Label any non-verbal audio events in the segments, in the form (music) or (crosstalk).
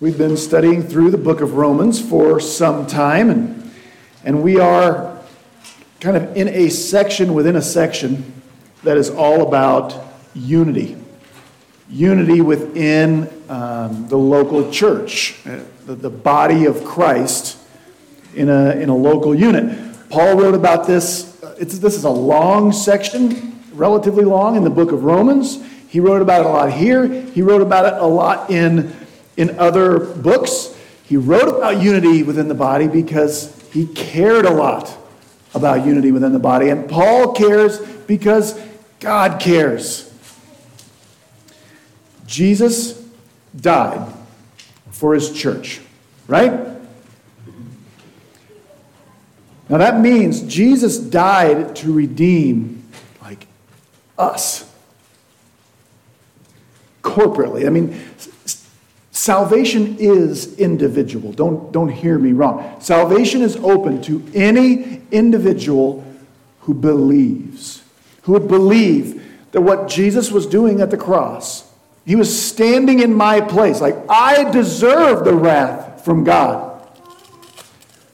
We've been studying through the book of Romans for some time, and, and we are kind of in a section within a section that is all about unity. Unity within um, the local church, uh, the, the body of Christ in a, in a local unit. Paul wrote about this. Uh, it's, this is a long section, relatively long, in the book of Romans. He wrote about it a lot here. He wrote about it a lot in in other books. He wrote about unity within the body because he cared a lot about unity within the body. And Paul cares because God cares. Jesus died for his church, right? Now that means Jesus died to redeem like us corporately. I mean, Salvation is individual. Don't, don't hear me wrong. Salvation is open to any individual who believes, who would believe that what Jesus was doing at the cross, he was standing in my place. Like, I deserve the wrath from God.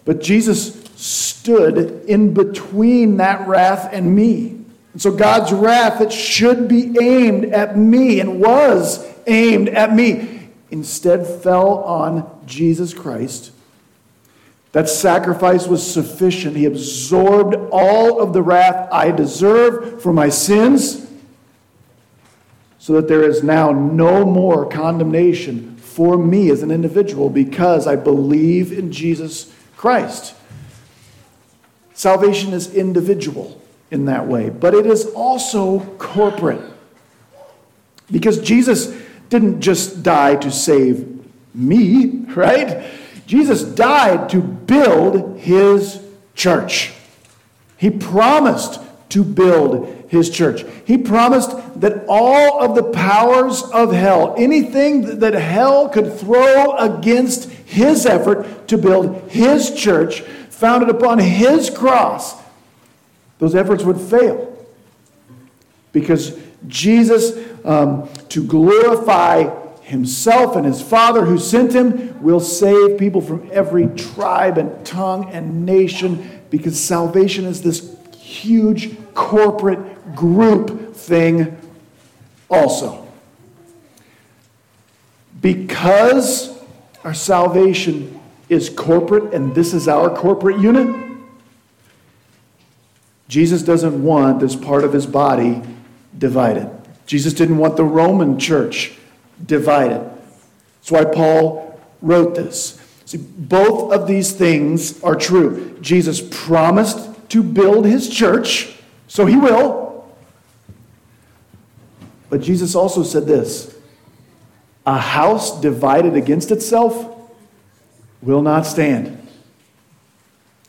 But Jesus stood in between that wrath and me. And so God's wrath that should be aimed at me and was aimed at me instead fell on Jesus Christ. That sacrifice was sufficient. He absorbed all of the wrath I deserve for my sins, so that there is now no more condemnation for me as an individual because I believe in Jesus Christ. Salvation is individual in that way, but it is also corporate. Because Jesus didn't just die to save me, (laughs) right? Jesus died to build his church. He promised to build his church. He promised that all of the powers of hell, anything that hell could throw against his effort to build his church, founded upon his cross, those efforts would fail. Because Jesus um, to glorify himself and his Father who sent him, will save people from every tribe and tongue and nation because salvation is this huge corporate group thing also. Because our salvation is corporate and this is our corporate unit, Jesus doesn't want this part of his body divided. Jesus didn't want the Roman church divided. That's why Paul wrote this. See, both of these things are true. Jesus promised to build his church, so he will. But Jesus also said this a house divided against itself will not stand.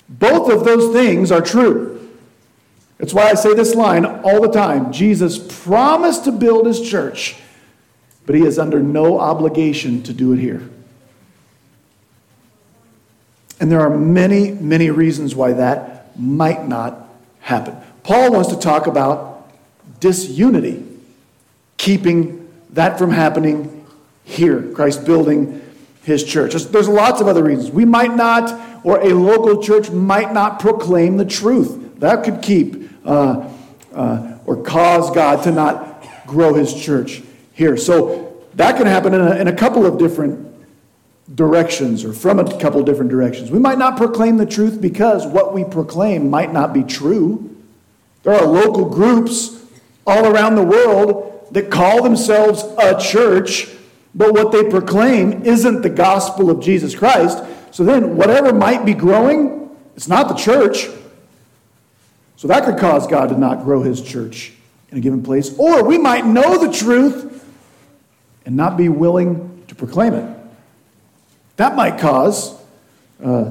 Both of those things are true. That's why I say this line all the time Jesus promised to build his church, but he is under no obligation to do it here. And there are many, many reasons why that might not happen. Paul wants to talk about disunity, keeping that from happening here, Christ building his church. There's lots of other reasons. We might not, or a local church might not proclaim the truth. That could keep uh, uh, or cause God to not grow his church here. So that can happen in a, in a couple of different directions or from a couple of different directions. We might not proclaim the truth because what we proclaim might not be true. There are local groups all around the world that call themselves a church, but what they proclaim isn't the gospel of Jesus Christ. So then, whatever might be growing, it's not the church. So that could cause God to not grow his church in a given place. Or we might know the truth and not be willing to proclaim it. That might cause uh,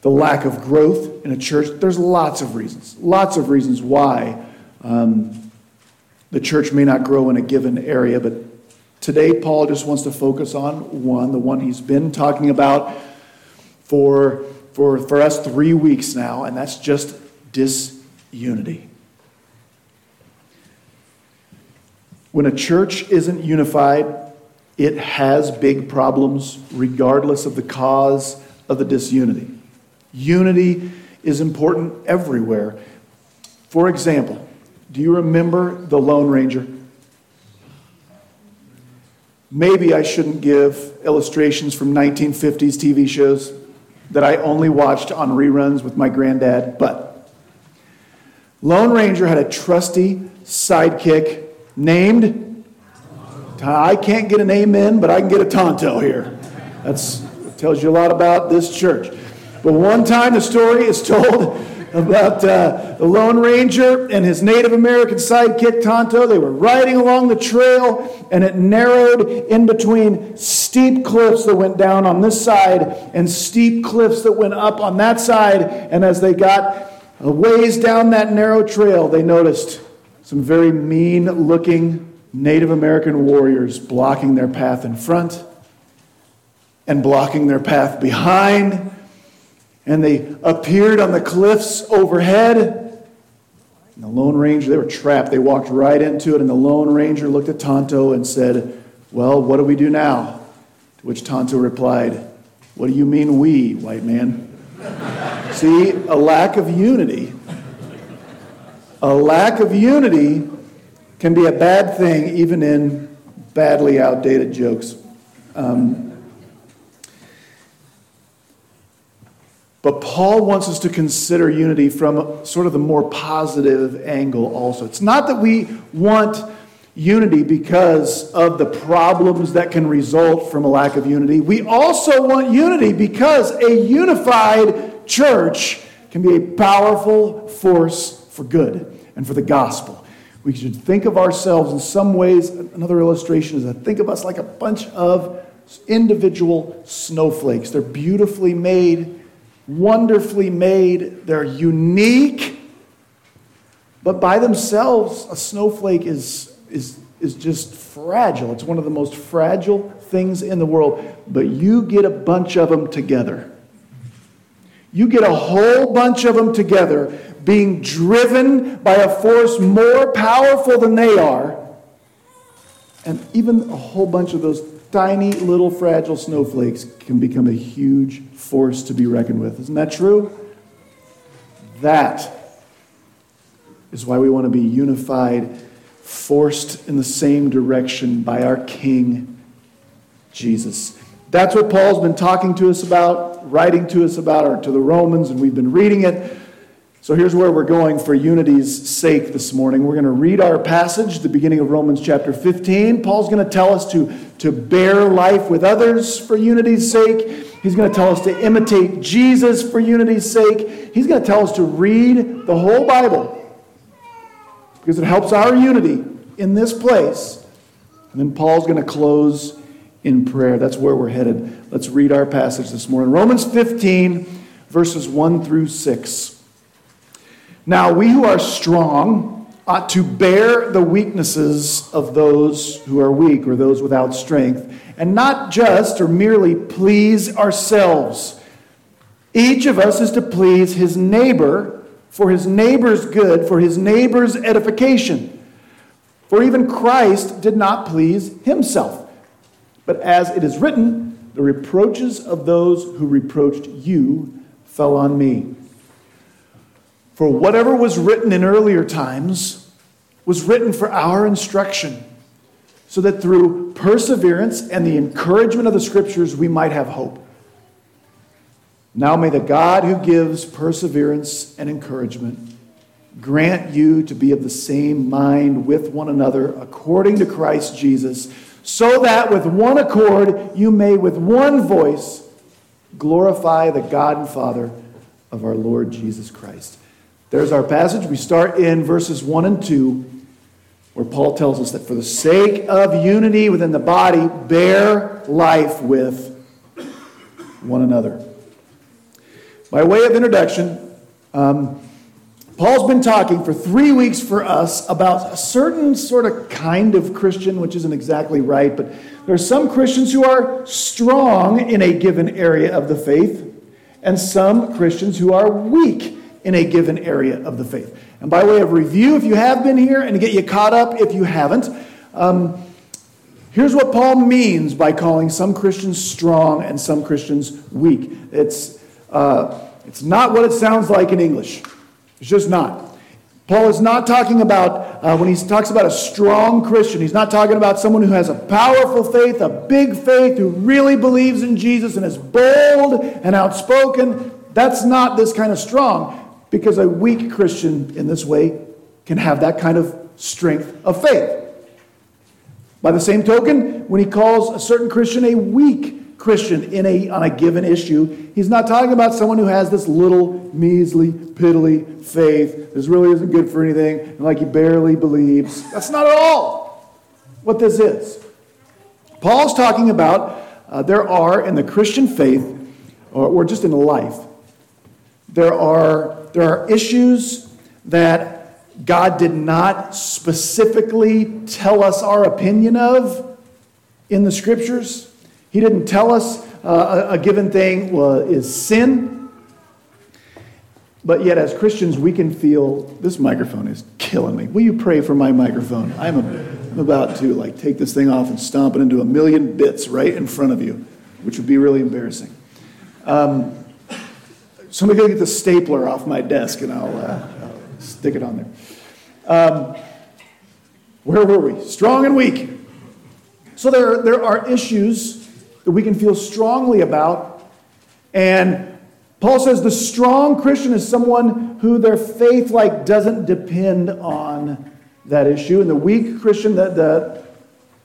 the lack of growth in a church. There's lots of reasons, lots of reasons why um, the church may not grow in a given area. But today, Paul just wants to focus on one, the one he's been talking about for for, for us three weeks now, and that's just disunity. When a church isn't unified, it has big problems regardless of the cause of the disunity. Unity is important everywhere. For example, do you remember the Lone Ranger? Maybe I shouldn't give illustrations from 1950s TV shows that I only watched on reruns with my granddad, but Lone Ranger had a trusty sidekick named I can't get an amen, but I can get a tonto here. That tells you a lot about this church. But one time the story is told about uh, the Lone Ranger and his Native American sidekick Tonto. They were riding along the trail, and it narrowed in between steep cliffs that went down on this side and steep cliffs that went up on that side. And as they got a ways down that narrow trail, they noticed some very mean looking Native American warriors blocking their path in front and blocking their path behind. And they appeared on the cliffs overhead. And the Lone Ranger, they were trapped. They walked right into it. And the Lone Ranger looked at Tonto and said, Well, what do we do now? To which Tonto replied, What do you mean, we, white man? (laughs) See, a lack of unity. A lack of unity can be a bad thing, even in badly outdated jokes. Um, but Paul wants us to consider unity from sort of the more positive angle also. It's not that we want unity because of the problems that can result from a lack of unity. We also want unity because a unified church can be a powerful force for good and for the gospel. We should think of ourselves in some ways. Another illustration is to think of us like a bunch of individual snowflakes. They're beautifully made, wonderfully made, they're unique. But by themselves, a snowflake is, is, is just fragile. It's one of the most fragile things in the world. But you get a bunch of them together. You get a whole bunch of them together, being driven by a force more powerful than they are. And even a whole bunch of those tiny little fragile snowflakes can become a huge force to be reckoned with. Isn't that true? That is why we want to be unified, forced in the same direction by our King, Jesus. That's what Paul's been talking to us about, writing to us about, or to the Romans, and we've been reading it. So here's where we're going for unity's sake this morning. We're going to read our passage, the beginning of Romans chapter 15. Paul's going to tell us to, to bear life with others for unity's sake. He's going to tell us to imitate Jesus for unity's sake. He's going to tell us to read the whole Bible because it helps our unity in this place. And then Paul's going to close in prayer. That's where we're headed. Let's read our passage this morning. Romans 15, verses 1 through 6. Now, we who are strong ought to bear the weaknesses of those who are weak or those without strength, and not just or merely please ourselves. Each of us is to please his neighbor for his neighbor's good, for his neighbor's edification. For even Christ did not please himself. But as it is written, the reproaches of those who reproached you fell on me. For whatever was written in earlier times was written for our instruction, so that through perseverance and the encouragement of the Scriptures we might have hope. Now may the God who gives perseverance and encouragement grant you to be of the same mind with one another according to Christ Jesus, so that with one accord you may with one voice glorify the God and Father of our Lord Jesus Christ. There's our passage. We start in verses 1 and 2, where Paul tells us that for the sake of unity within the body, bear life with one another. By way of introduction, um, Paul's been talking for three weeks for us about a certain sort of kind of Christian, which isn't exactly right, but there are some Christians who are strong in a given area of the faith, and some Christians who are weak in a given area of the faith. And by way of review, if you have been here, and to get you caught up if you haven't, um, Here's what Paul means by calling some Christians strong and some Christians weak. It's, uh, it's not what it sounds like in English. It's just not. Paul is not talking about, uh, when he talks about a strong Christian, he's not talking about someone who has a powerful faith, a big faith, who really believes in Jesus and is bold and outspoken. That's not this kind of strong, because a weak Christian in this way can have that kind of strength of faith. By the same token, when he calls a certain Christian a weak Christian in a, on a given issue, he's not talking about someone who has this little, measly, piddly faith. This really isn't good for anything, and like he barely believes. That's not at all what this is. Paul's talking about uh, there are in the Christian faith, or, or just in life, there are, there are issues that God did not specifically tell us our opinion of in the scriptures. He didn't tell us uh, a, a, given thing is sin. But yet, as Christians, we can feel this microphone is killing me. Will you pray for my microphone? I'm, a, I'm about to like take this thing off and stomp it into a million bits right in front of you, which would be really embarrassing. Um, somebody go get the stapler off my desk and I'll, uh, I'll stick it on there. Um, where were we? Strong and weak. So there, there are issues that we can feel strongly about. And Paul says the strong Christian is someone who their faith like doesn't depend on that issue. And the weak Christian, the, the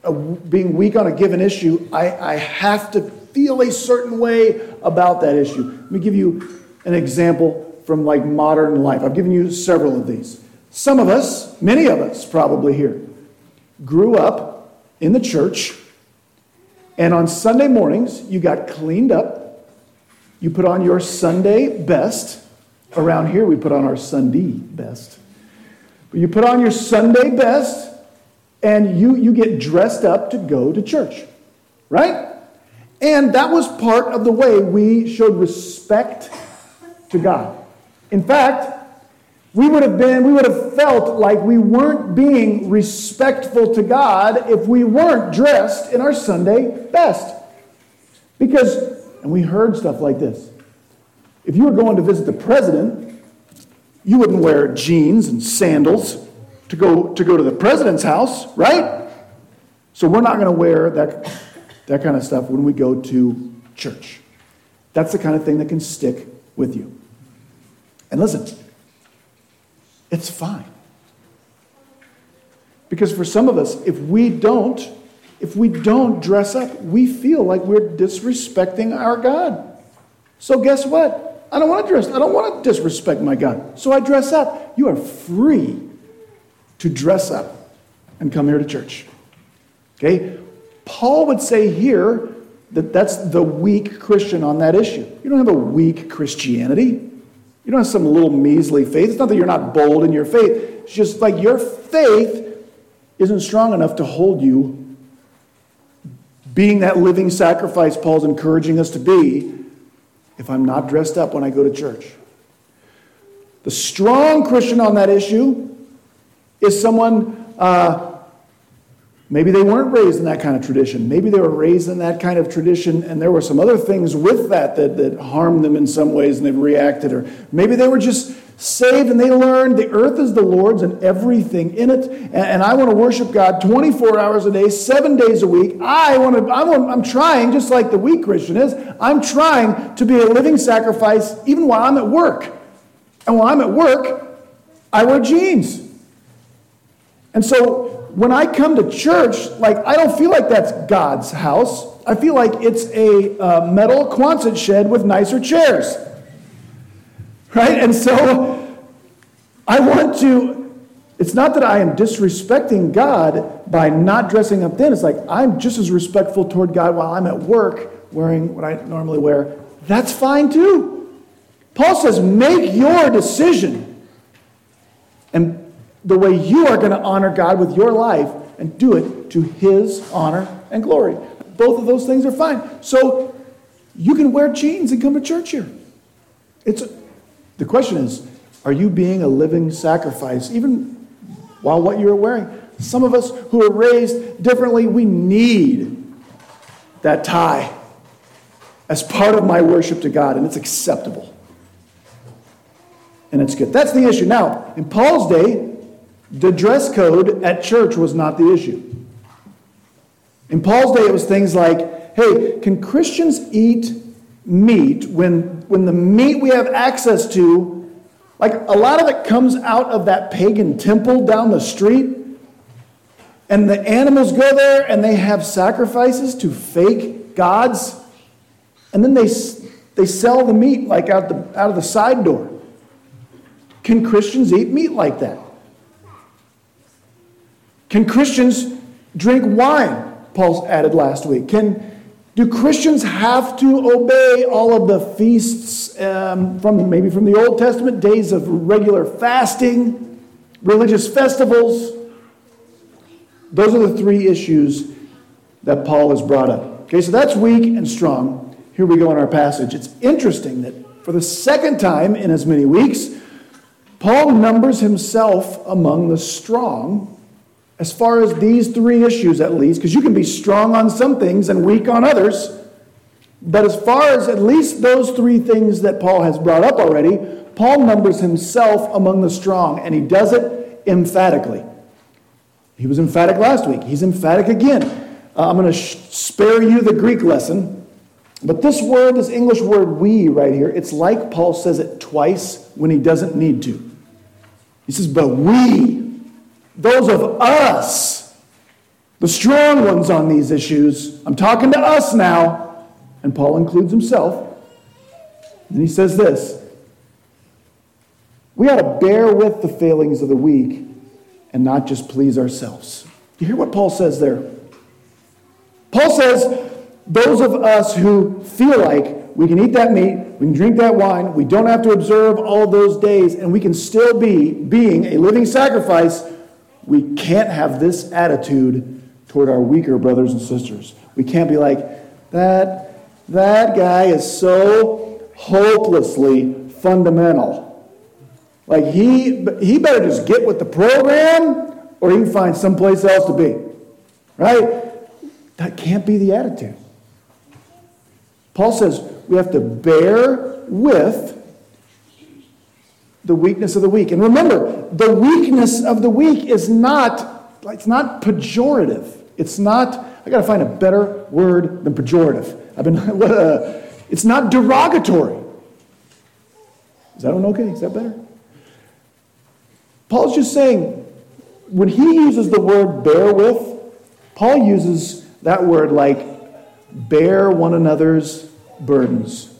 uh, being weak on a given issue, I, I have to feel a certain way about that issue. Let me give you an example from like modern life. I've given you several of these. Some of us, many of us probably here, grew up in the church and on Sunday mornings, you got cleaned up. You put on your Sunday best. Around here, we put on our Sunday best. But you put on your Sunday best and you, you get dressed up to go to church, right? And that was part of the way we showed respect to God. In fact, we would have been, we would have felt like we weren't being respectful to God if we weren't dressed in our Sunday best. Because, and we heard stuff like this if you were going to visit the president, you wouldn't wear jeans and sandals to go to, go to the president's house, right? So we're not going to wear that, that kind of stuff when we go to church. That's the kind of thing that can stick with you. And listen, it's fine. Because for some of us, if we don't, if we don't dress up, we feel like we're disrespecting our God. So guess what? I don't want to dress. I don't want to disrespect my God. So I dress up. You are free to dress up and come here to church. Okay? Paul would say here that that's the weak Christian on that issue. You don't have a weak Christianity. You don't have some little measly faith. It's not that you're not bold in your faith. It's just like your faith isn't strong enough to hold you being that living sacrifice Paul's encouraging us to be if I'm not dressed up when I go to church. The strong Christian on that issue is someone uh, Maybe they weren't raised in that kind of tradition. Maybe they were raised in that kind of tradition, and there were some other things with that that, that harmed them in some ways, and they've reacted. Or maybe they were just saved and they learned the earth is the Lord's and everything in it. And, and I want to worship God 24 hours a day, seven days a week. I want to, I want, I'm trying, just like the weak Christian is, I'm trying to be a living sacrifice even while I'm at work. And while I'm at work, I wear jeans. And so when I come to church, like I don't feel like that's God's house. I feel like it's a uh, metal Quonset shed with nicer chairs. Right? And so I want to, it's not that I am disrespecting God by not dressing up then. It's like I'm just as respectful toward God while I'm at work wearing what I normally wear. That's fine too. Paul says, make your decision. And the way you are going to honor God with your life and do it to His honor and glory. Both of those things are fine. So you can wear jeans and come to church here. It's the question is, are you being a living sacrifice even while what you're wearing? Some of us who are raised differently, we need that tie as part of my worship to God, and it's acceptable. And it's good. That's the issue. Now, in Paul's day, the dress code at church was not the issue. In Paul's day, it was things like hey, can Christians eat meat when, when the meat we have access to, like a lot of it comes out of that pagan temple down the street? And the animals go there and they have sacrifices to fake gods. And then they, they sell the meat like out, the, out of the side door. Can Christians eat meat like that? Can Christians drink wine? Paul's added last week. Can, do Christians have to obey all of the feasts um, from maybe from the Old Testament, days of regular fasting, religious festivals? Those are the three issues that Paul has brought up. Okay, so that's weak and strong. Here we go in our passage. It's interesting that for the second time in as many weeks, Paul numbers himself among the strong as far as these three issues, at least, because you can be strong on some things and weak on others. But as far as at least those three things that Paul has brought up already, Paul numbers himself among the strong, and he does it emphatically. He was emphatic last week. He's emphatic again. Uh, I'm going to sh- spare you the Greek lesson. But this word, this English word we right here, it's like Paul says it twice when he doesn't need to. He says, But we, those of us, the strong ones on these issues, I'm talking to us now, and Paul includes himself. And he says this We ought to bear with the failings of the weak and not just please ourselves. Do You hear what Paul says there? Paul says, those of us who feel like we can eat that meat, we can drink that wine, we don't have to observe all those days, and we can still be being a living sacrifice, we can't have this attitude toward our weaker brothers and sisters. We can't be like, that, that guy is so hopelessly fundamental. Like he, he better just get with the program or he can find someplace else to be. Right? That can't be the attitude. Paul says we have to bear with the weakness of the weak. And remember, the weakness of the weak is not, it's not pejorative. It's not, I got to find a better word than pejorative. I've been, (laughs) uh, it's not derogatory. Is that one okay? Is that better? Paul's just saying, when he uses the word bear with, Paul uses that word like bear one another's burdens.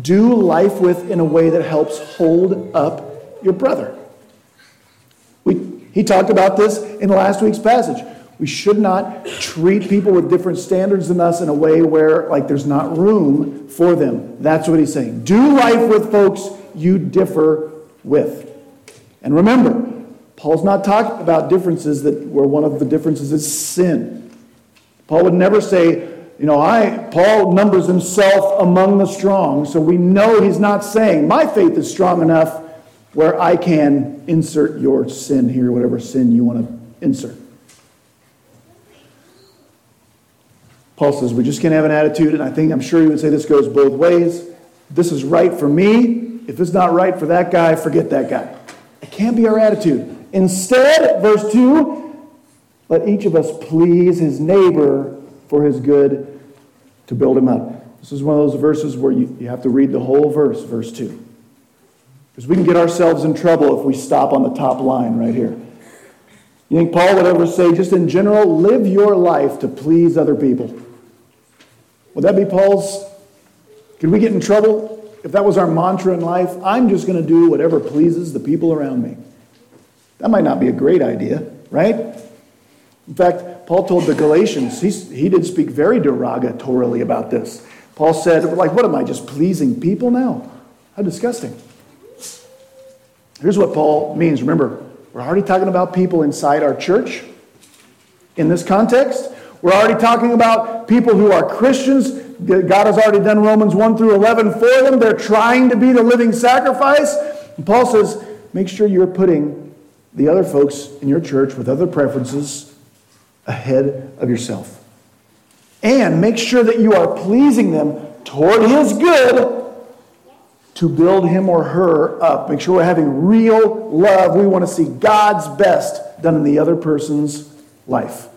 Do life with in a way that helps hold up your brother. We, he talked about this in last week's passage. We should not treat people with different standards than us in a way where like there's not room for them. That's what he's saying. Do life with folks you differ with. And remember, Paul's not talking about differences that where one of the differences is sin. Paul would never say, you know, I Paul numbers himself among the strong, so we know he's not saying my faith is strong enough where I can insert your sin here, whatever sin you want to insert. Paul says we just can't have an attitude, and I think I'm sure he would say this goes both ways. This is right for me. If it's not right for that guy, forget that guy. It can't be our attitude. Instead, verse 2, let each of us please his neighbor for his good to build him up. This is one of those verses where you, you have to read the whole verse, verse 2. Because we can get ourselves in trouble if we stop on the top line right here. You think Paul would ever say, just in general, live your life to please other people? Would that be Paul's? Could we get in trouble if that was our mantra in life, I'm just going to do whatever pleases the people around me. That might not be a great idea, right? In fact, Paul told the Galatians, he did speak very derogatorily about this. Paul said, like, what am I, just pleasing people now? How disgusting. Here's what Paul means. Remember, we're already talking about people inside our church in this context. We're already talking about people who are Christians God has already done Romans 1 through 11 for them. They're trying to be the living sacrifice. And Paul says, make sure you're putting the other folks in your church with other preferences ahead of yourself. And make sure that you are pleasing them toward His good to build him or her up. Make sure we're having real love. We want to see God's best done in the other person's life.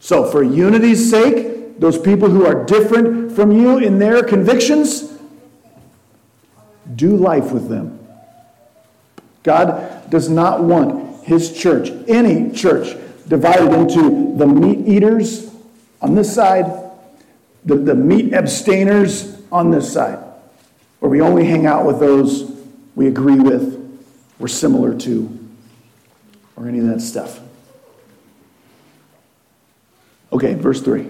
So, for unity's sake, those people who are different from you in their convictions, do life with them. God does not want his church, any church, divided into the meat eaters on this side, the, the meat abstainers on this side, where we only hang out with those we agree with, we're similar to, or any of that stuff. Okay, verse 3.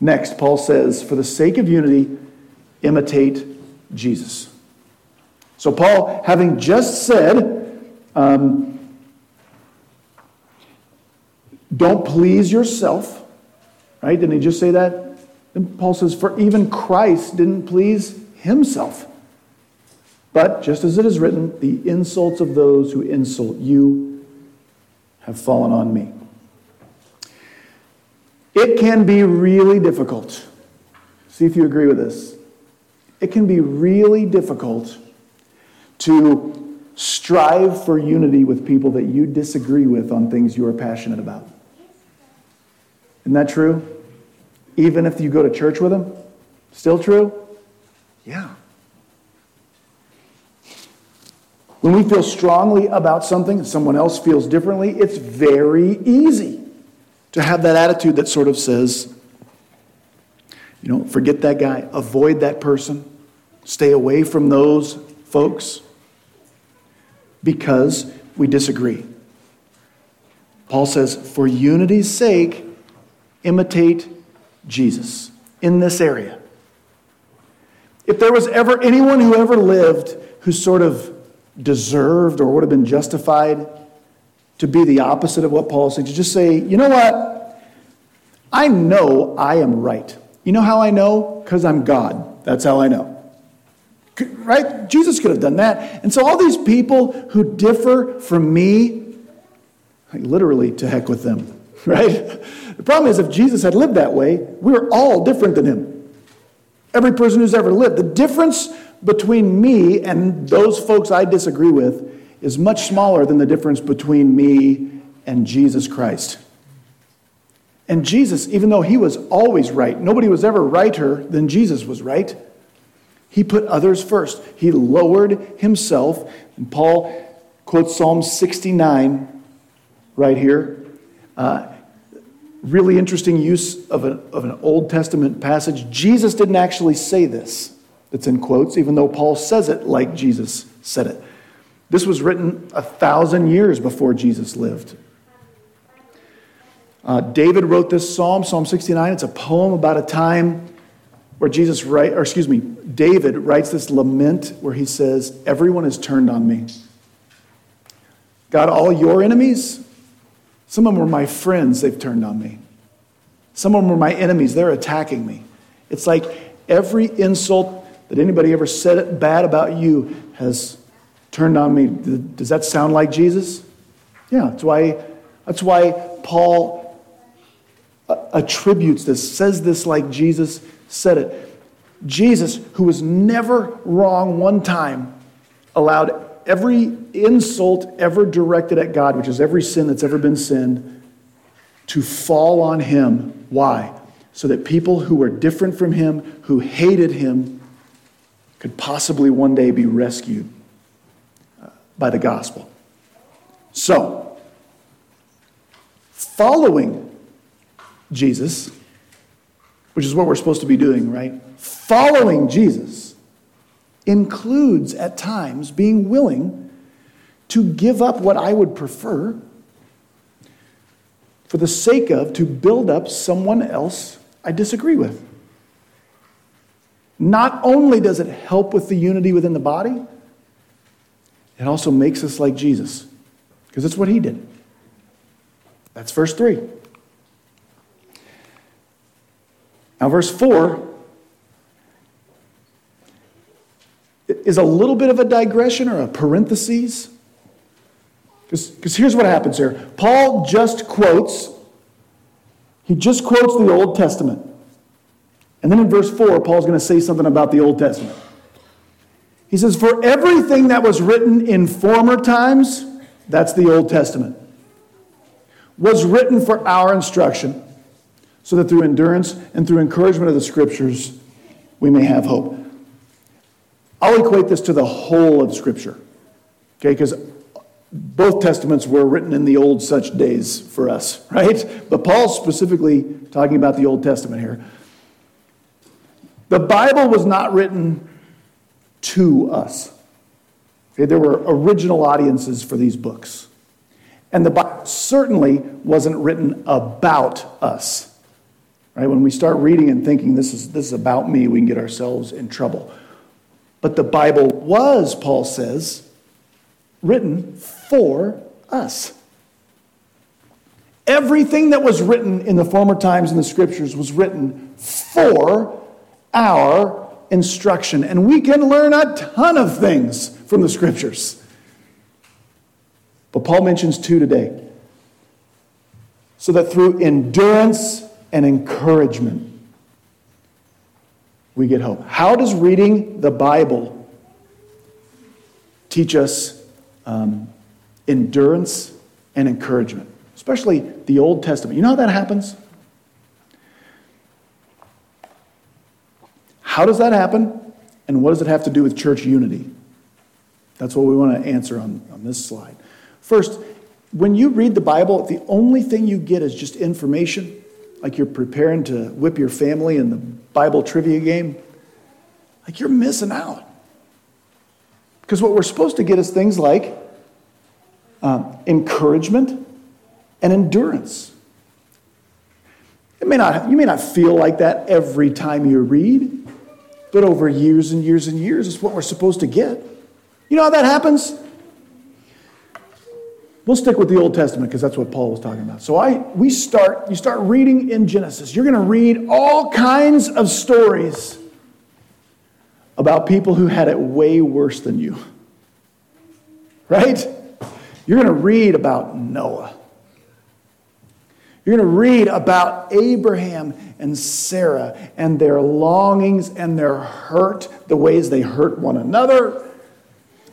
Next, Paul says, For the sake of unity, imitate Jesus. So, Paul, having just said, um, don't please yourself, right? Didn't he just say that? Then Paul says, For even Christ didn't please himself. But just as it is written, the insults of those who insult you have fallen on me. It can be really difficult. See if you agree with this. It can be really difficult to strive for unity with people that you disagree with on things you are passionate about. Isn't that true? Even if you go to church with them? Still true? Yeah. When we feel strongly about something, and someone else feels differently, it's very easy to have that attitude that sort of says, you know, forget that guy, avoid that person, stay away from those folks because we disagree. Paul says, for unity's sake, imitate Jesus in this area. If there was ever anyone who ever lived who sort of deserved or would have been justified to be the opposite of what Paul said, to just say, you know what? I know I am right. You know how I know? Because I'm God. That's how I know. Right? Jesus could have done that. And so all these people who differ from me, like literally to heck with them, (laughs) right? The problem is if Jesus had lived that way, we're all different than him. Every person who's ever lived. The difference between me and those folks I disagree with is much smaller than the difference between me and Jesus Christ. And Jesus, even though he was always right, nobody was ever righter than Jesus was right. He put others first. He lowered himself. And Paul quotes Psalm 69 right here. Uh, really interesting use of, a, of an Old Testament passage. Jesus didn't actually say this, it's in quotes, even though Paul says it like Jesus said it. This was written a thousand years before Jesus lived. Uh, David wrote this psalm, Psalm 69. It's a poem about a time where Jesus write, or excuse me, David writes this lament where he says, "Everyone has turned on me." God, all your enemies, some of them were my friends, they've turned on me. Some of them were my enemies, they're attacking me. It's like every insult that anybody ever said bad about you has turned on me. Does that sound like Jesus? Yeah, that's why, that's why Paul uh, attributes this, says this like Jesus said it. Jesus, who was never wrong one time, allowed every insult ever directed at God, which is every sin that's ever been sinned, to fall on him. Why? So that people who were different from him, who hated him, could possibly one day be rescued uh, by the gospel. So, following Jesus, which is what we're supposed to be doing, right? Following Jesus includes at times being willing to give up what I would prefer for the sake of to build up someone else I disagree with. Not only does it help with the unity within the body, it also makes us like Jesus, because it's what he did. That's verse 3. Now, verse 4 is a little bit of a digression or a parenthesis. Because here's what happens here Paul just quotes, he just quotes the Old Testament. And then in verse 4, Paul's going to say something about the Old Testament. He says, For everything that was written in former times, that's the Old Testament, was written for our instruction, so that through endurance and through encouragement of the Scriptures, we may have hope. I'll equate this to the whole of Scripture, okay? Because both testaments were written in the old such days for us, (laughs) right? But Paul's specifically talking about the Old Testament here. The Bible was not written to us. Okay, there were original audiences for these books. And the Bible certainly wasn't written about us. Right? When we start reading and thinking this is, this is about me, we can get ourselves in trouble. But the Bible was, Paul says, written for us. Everything that was written in the former times in the scriptures was written for our instruction. And we can learn a ton of things from the scriptures. But Paul mentions two today. So that through endurance and encouragement, we get hope. How does reading the Bible teach us um, endurance and encouragement? Especially the Old Testament. You know how that happens? How does that happen? And what does it have to do with church unity? That's what we want to answer on, on this slide. First, when you read the Bible, the only thing you get is just information, like you're preparing to whip your family in the Bible trivia game. Like you're missing out. Because what we're supposed to get is things like uh, encouragement and endurance. It may not, you may not feel like that every time you read, but over years and years and years, it's what we're supposed to get. You know how that happens? We'll stick with the Old Testament because that's what Paul was talking about. So I we start you start reading in Genesis. You're going to read all kinds of stories about people who had it way worse than you. Right? You're going to read about Noah. You're going to read about Abraham and Sarah and their longings and their hurt, the ways they hurt one another.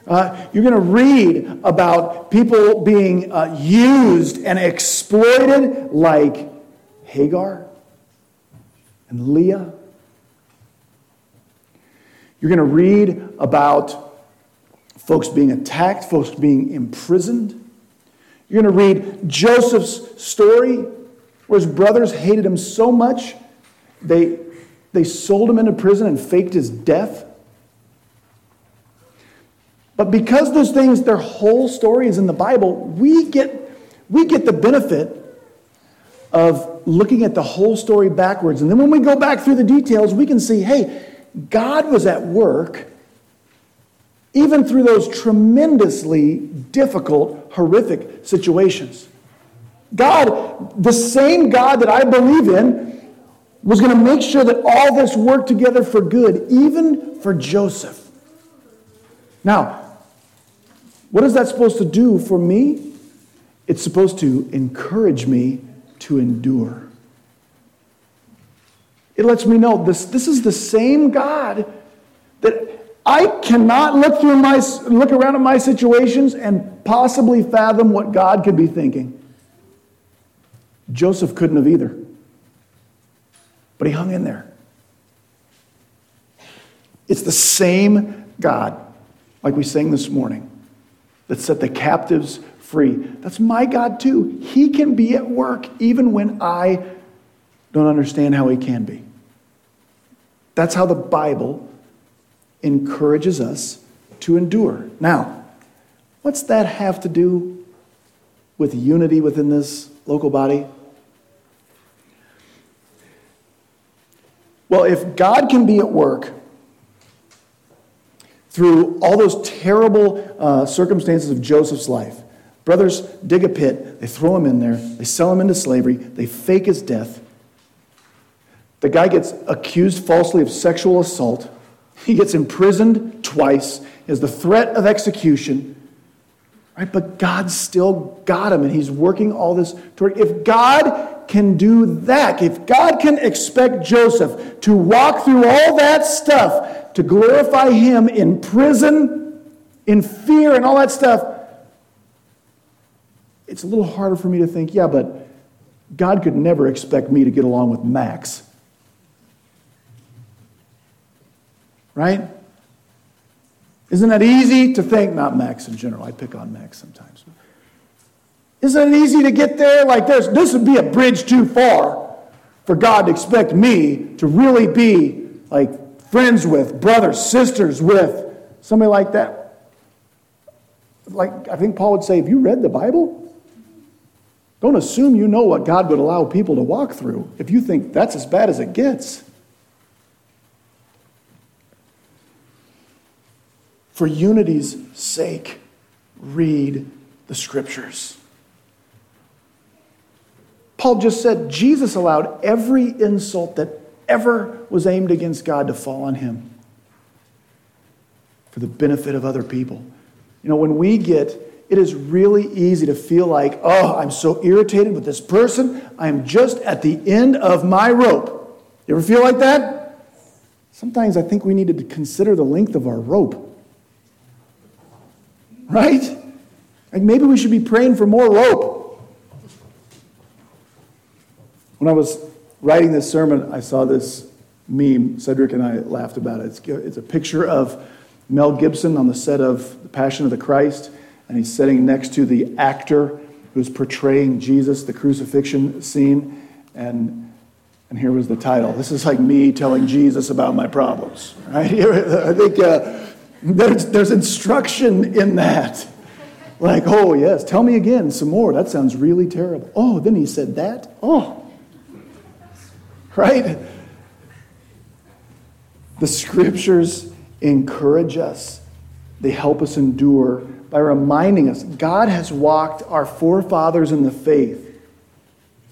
Uh, you're going to read about people being uh, used and exploited like Hagar and Leah. You're going to read about folks being attacked, folks being imprisoned. You're going to read Joseph's story where his brothers hated him so much they, they sold him into prison and faked his death. But because those things, their whole story is in the Bible, we get, we get the benefit of looking at the whole story backwards. And then when we go back through the details, we can see hey, God was at work even through those tremendously difficult, horrific situations. God, the same God that I believe in, was going to make sure that all this worked together for good, even for Joseph. Now, what is that supposed to do for me? It's supposed to encourage me to endure. It lets me know this, this is the same God that I cannot look through my look around at my situations and possibly fathom what God could be thinking. Joseph couldn't have either. But he hung in there. It's the same God, like we sang this morning, that set the captives free. That's my God too. He can be at work even when I don't understand how he can be. That's how the Bible encourages us to endure. Now, what's that have to do with unity within this local body? Well, if God can be at work through all those terrible uh, circumstances of Joseph's life, brothers dig a pit, they throw him in there, they sell him into slavery, they fake his death. The guy gets accused falsely of sexual assault. He gets imprisoned twice. Has the threat of execution. Right? But God still got him, and he's working all this toward. If God can do that, if God can expect Joseph to walk through all that stuff to glorify him in prison, in fear, and all that stuff, it's a little harder for me to think, yeah, but God could never expect me to get along with Max. Right? Isn't that easy to think? Not Max in general. I pick on Max sometimes. Isn't it easy to get there? Like this, this would be a bridge too far for God to expect me to really be like friends with, brothers, sisters with, somebody like that. Like I think Paul would say, have you read the Bible? Don't assume you know what God would allow people to walk through if you think that's as bad as it gets. For unity's sake, read the scriptures. Paul just said Jesus allowed every insult that ever was aimed against God to fall on him for the benefit of other people. You know, when we get, it is really easy to feel like, oh, I'm so irritated with this person. I am just at the end of my rope. You ever feel like that? Sometimes I think we need to consider the length of our rope. Right? Like maybe we should be praying for more rope. When I was writing this sermon, I saw this meme. Cedric and I laughed about it. It's, it's a picture of Mel Gibson on the set of The Passion of the Christ, and he's sitting next to the actor who's portraying Jesus, the crucifixion scene. And, and here was the title. This is like me telling Jesus about my problems, right? (laughs) I think uh, there's, there's instruction in that. Like, oh, yes, tell me again some more. That sounds really terrible. Oh, then he said that? Oh. Right? The scriptures encourage us, they help us endure by reminding us God has walked our forefathers in the faith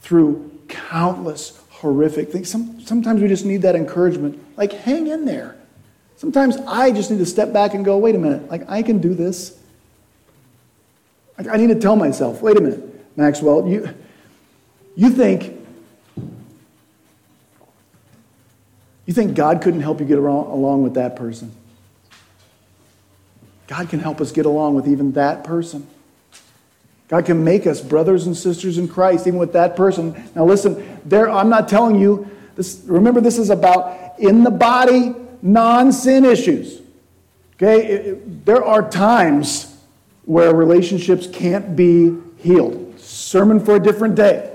through countless horrific things. Some, sometimes we just need that encouragement. Like, hang in there. Sometimes I just need to step back and go, wait a minute, like I can do this. I need to tell myself, wait a minute, Maxwell, you, you think you think God couldn't help you get along with that person? God can help us get along with even that person. God can make us brothers and sisters in Christ, even with that person. Now, listen, there, I'm not telling you this. Remember, this is about in the body non sin issues. Okay? There are times where relationships can't be healed. Sermon for a different day.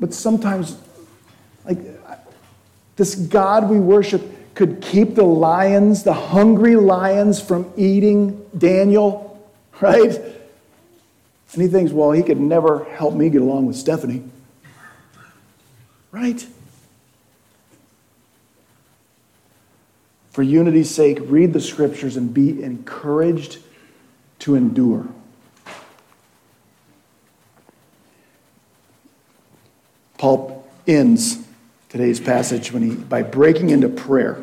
But sometimes, like, this God we worship could keep the lions, the hungry lions, from eating Daniel, (laughs) right? And he thinks, well, he could never help me get along with Stephanie. Right? For unity's sake, read the scriptures and be encouraged to endure. Paul ends today's passage when he, by breaking into prayer.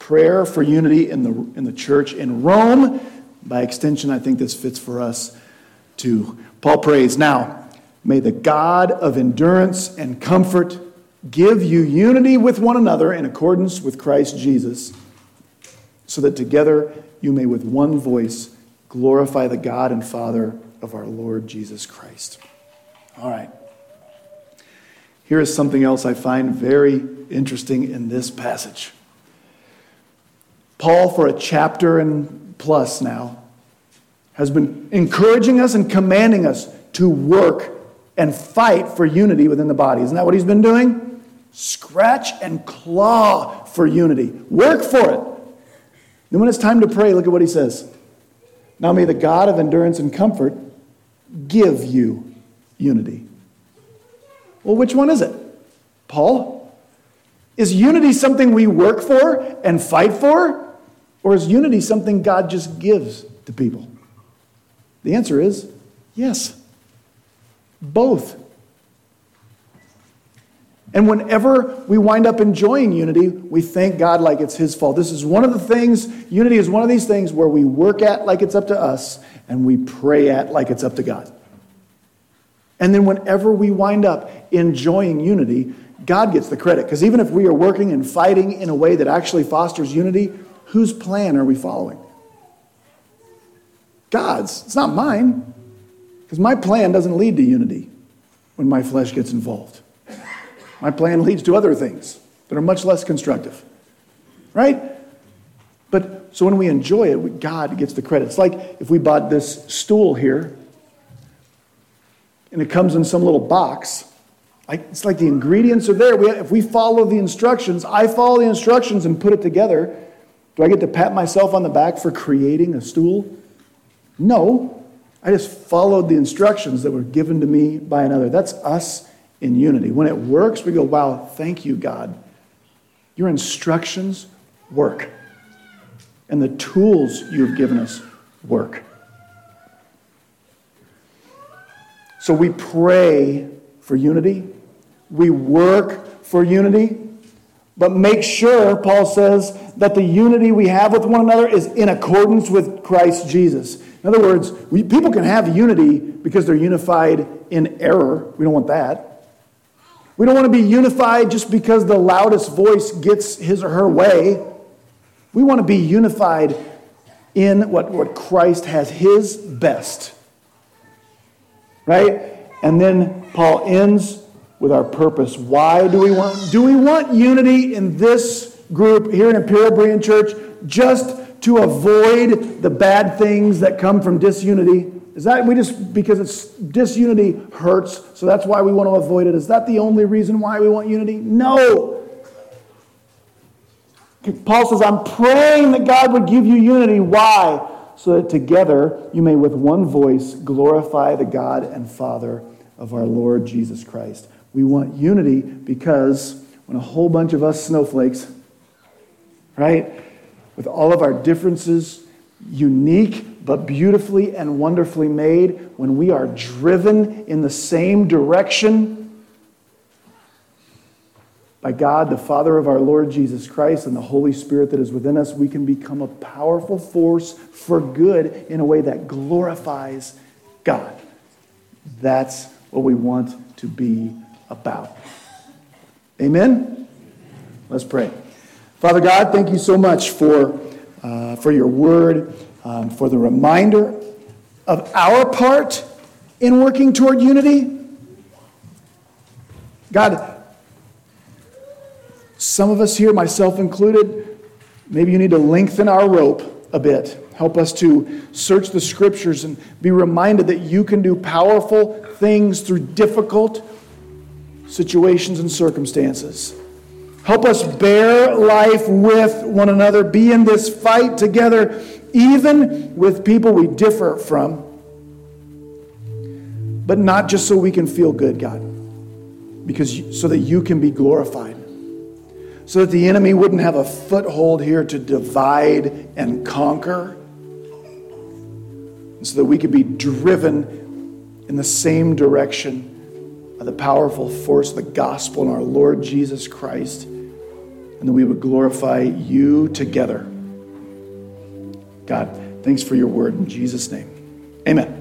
Prayer for unity in the, in the church in Rome. By extension, I think this fits for us too. Paul prays, Now, may the God of endurance and comfort give you unity with one another in accordance with Christ Jesus so that together you may with one voice glorify the God and Father of our Lord Jesus Christ. All right. Here is something else I find very interesting in this passage. Paul, for a chapter and plus now, has been encouraging us and commanding us to work and fight for unity within the body. Isn't that what he's been doing? Scratch and claw for unity. Work for it. Then, when it's time to pray, look at what he says. Now, may the God of endurance and comfort give you unity. Well, which one is it? Paul? Is unity something we work for and fight for? Or is unity something God just gives to people? The answer is yes. Both. And whenever we wind up enjoying unity, we thank God like it's His fault. This is one of the things, unity is one of these things where we work at like it's up to us and we pray at like it's up to God. And then whenever we wind up enjoying unity, God gets the credit. Because even if we are working and fighting in a way that actually fosters unity, whose plan are we following? God's. It's not mine. Because my plan doesn't lead to unity when my flesh gets involved. My plan leads to other things that are much less constructive. Right? But so when we enjoy it, God gets the credit. It's like if we bought this stool here and it comes in some little box. Like, it's like the ingredients are there. We, if we follow the instructions, I follow the instructions and put it together. Do I get to pat myself on the back for creating a stool? No. I just followed the instructions that were given to me by another. That's us in unity. When it works, we go, wow, thank you, God. Your instructions work. And the tools you've given us work. So we pray for unity, we work for unity, but make sure, Paul says, that the unity we have with one another is in accordance with Christ Jesus. In other words, we, people can have unity because they're unified in error. We don't want that. We don't want to be unified just because the loudest voice gets his or her way. We want to be unified in what, what Christ has his best right? And then Paul ends with our purpose. Why do we want do we want unity in this group here in Imperial Berean Church just to avoid the bad things that come from disunity? Is that we just because it's disunity hurts, so that's why we want to avoid it? Is that the only reason why we want unity? No. Paul says, I'm praying that God would give you unity. Why? so that together you may with one voice glorify the God and Father of our Lord Jesus Christ. We want unity because when a whole bunch of us snowflakes, right, with all of our differences, unique but beautifully and wonderfully made, when we are driven in the same direction, by God, the Father of our Lord Jesus Christ, and the Holy Spirit that is within us, we can become a powerful force for good in a way that glorifies God. That's what we want to be about. Amen? Let's pray. Father God, thank you so much for, uh, for your word, um, for the reminder of our part in working toward unity. God, some of us here, myself included, maybe you need to lengthen our rope a bit. Help us to search the scriptures and be reminded that you can do powerful things through difficult situations and circumstances. Help us bear life with one another, be in this fight together, even with people we differ from, but not just so we can feel good, God, because so that you can be glorified so that the enemy wouldn't have a foothold here to divide and conquer, and so that we could be driven in the same direction by the powerful force of the gospel and our Lord Jesus Christ, and that we would glorify you together. God, thanks for your word in Jesus' name. Amen.